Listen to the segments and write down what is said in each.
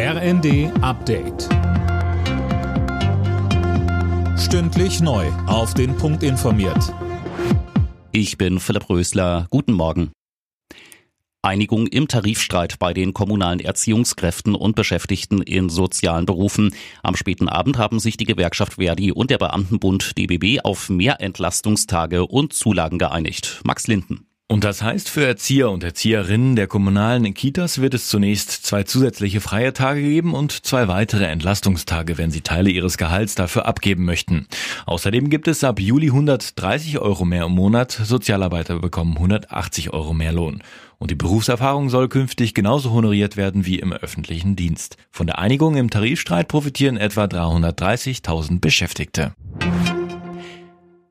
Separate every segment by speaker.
Speaker 1: RND Update. Stündlich neu. Auf den Punkt informiert.
Speaker 2: Ich bin Philipp Rösler. Guten Morgen. Einigung im Tarifstreit bei den kommunalen Erziehungskräften und Beschäftigten in sozialen Berufen. Am späten Abend haben sich die Gewerkschaft Verdi und der Beamtenbund DBB auf mehr Entlastungstage und Zulagen geeinigt. Max Linden.
Speaker 3: Und das heißt, für Erzieher und Erzieherinnen der kommunalen Kitas wird es zunächst zwei zusätzliche freie Tage geben und zwei weitere Entlastungstage, wenn sie Teile ihres Gehalts dafür abgeben möchten. Außerdem gibt es ab Juli 130 Euro mehr im Monat. Sozialarbeiter bekommen 180 Euro mehr Lohn. Und die Berufserfahrung soll künftig genauso honoriert werden wie im öffentlichen Dienst. Von der Einigung im Tarifstreit profitieren etwa 330.000 Beschäftigte.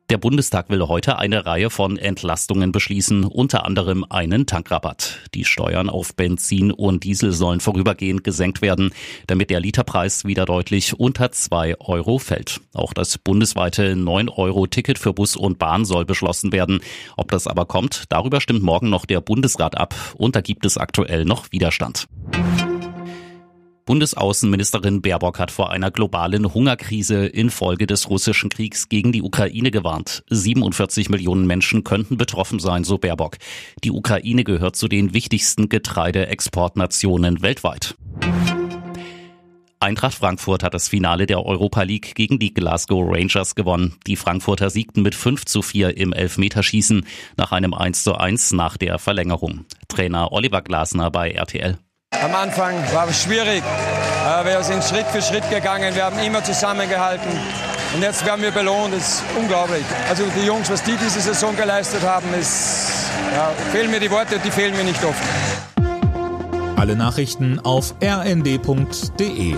Speaker 2: Der Bundestag will heute eine Reihe von Entlastungen beschließen, unter anderem einen Tankrabatt. Die Steuern auf Benzin und Diesel sollen vorübergehend gesenkt werden, damit der Literpreis wieder deutlich unter zwei Euro fällt. Auch das bundesweite 9-Euro-Ticket für Bus und Bahn soll beschlossen werden. Ob das aber kommt, darüber stimmt morgen noch der Bundesrat ab und da gibt es aktuell noch Widerstand. Bundesaußenministerin Baerbock hat vor einer globalen Hungerkrise infolge des russischen Kriegs gegen die Ukraine gewarnt. 47 Millionen Menschen könnten betroffen sein, so Baerbock. Die Ukraine gehört zu den wichtigsten Getreideexportnationen weltweit. Eintracht Frankfurt hat das Finale der Europa League gegen die Glasgow Rangers gewonnen. Die Frankfurter siegten mit 5 zu 4 im Elfmeterschießen nach einem 1 zu 1 nach der Verlängerung. Trainer Oliver Glasner bei RTL.
Speaker 4: Am Anfang war es schwierig. Wir sind Schritt für Schritt gegangen. Wir haben immer zusammengehalten. Und jetzt werden wir belohnt. Das ist unglaublich. Also die Jungs, was die diese Saison geleistet haben, ist, ja, fehlen mir die Worte, die fehlen mir nicht oft.
Speaker 1: Alle Nachrichten auf rnd.de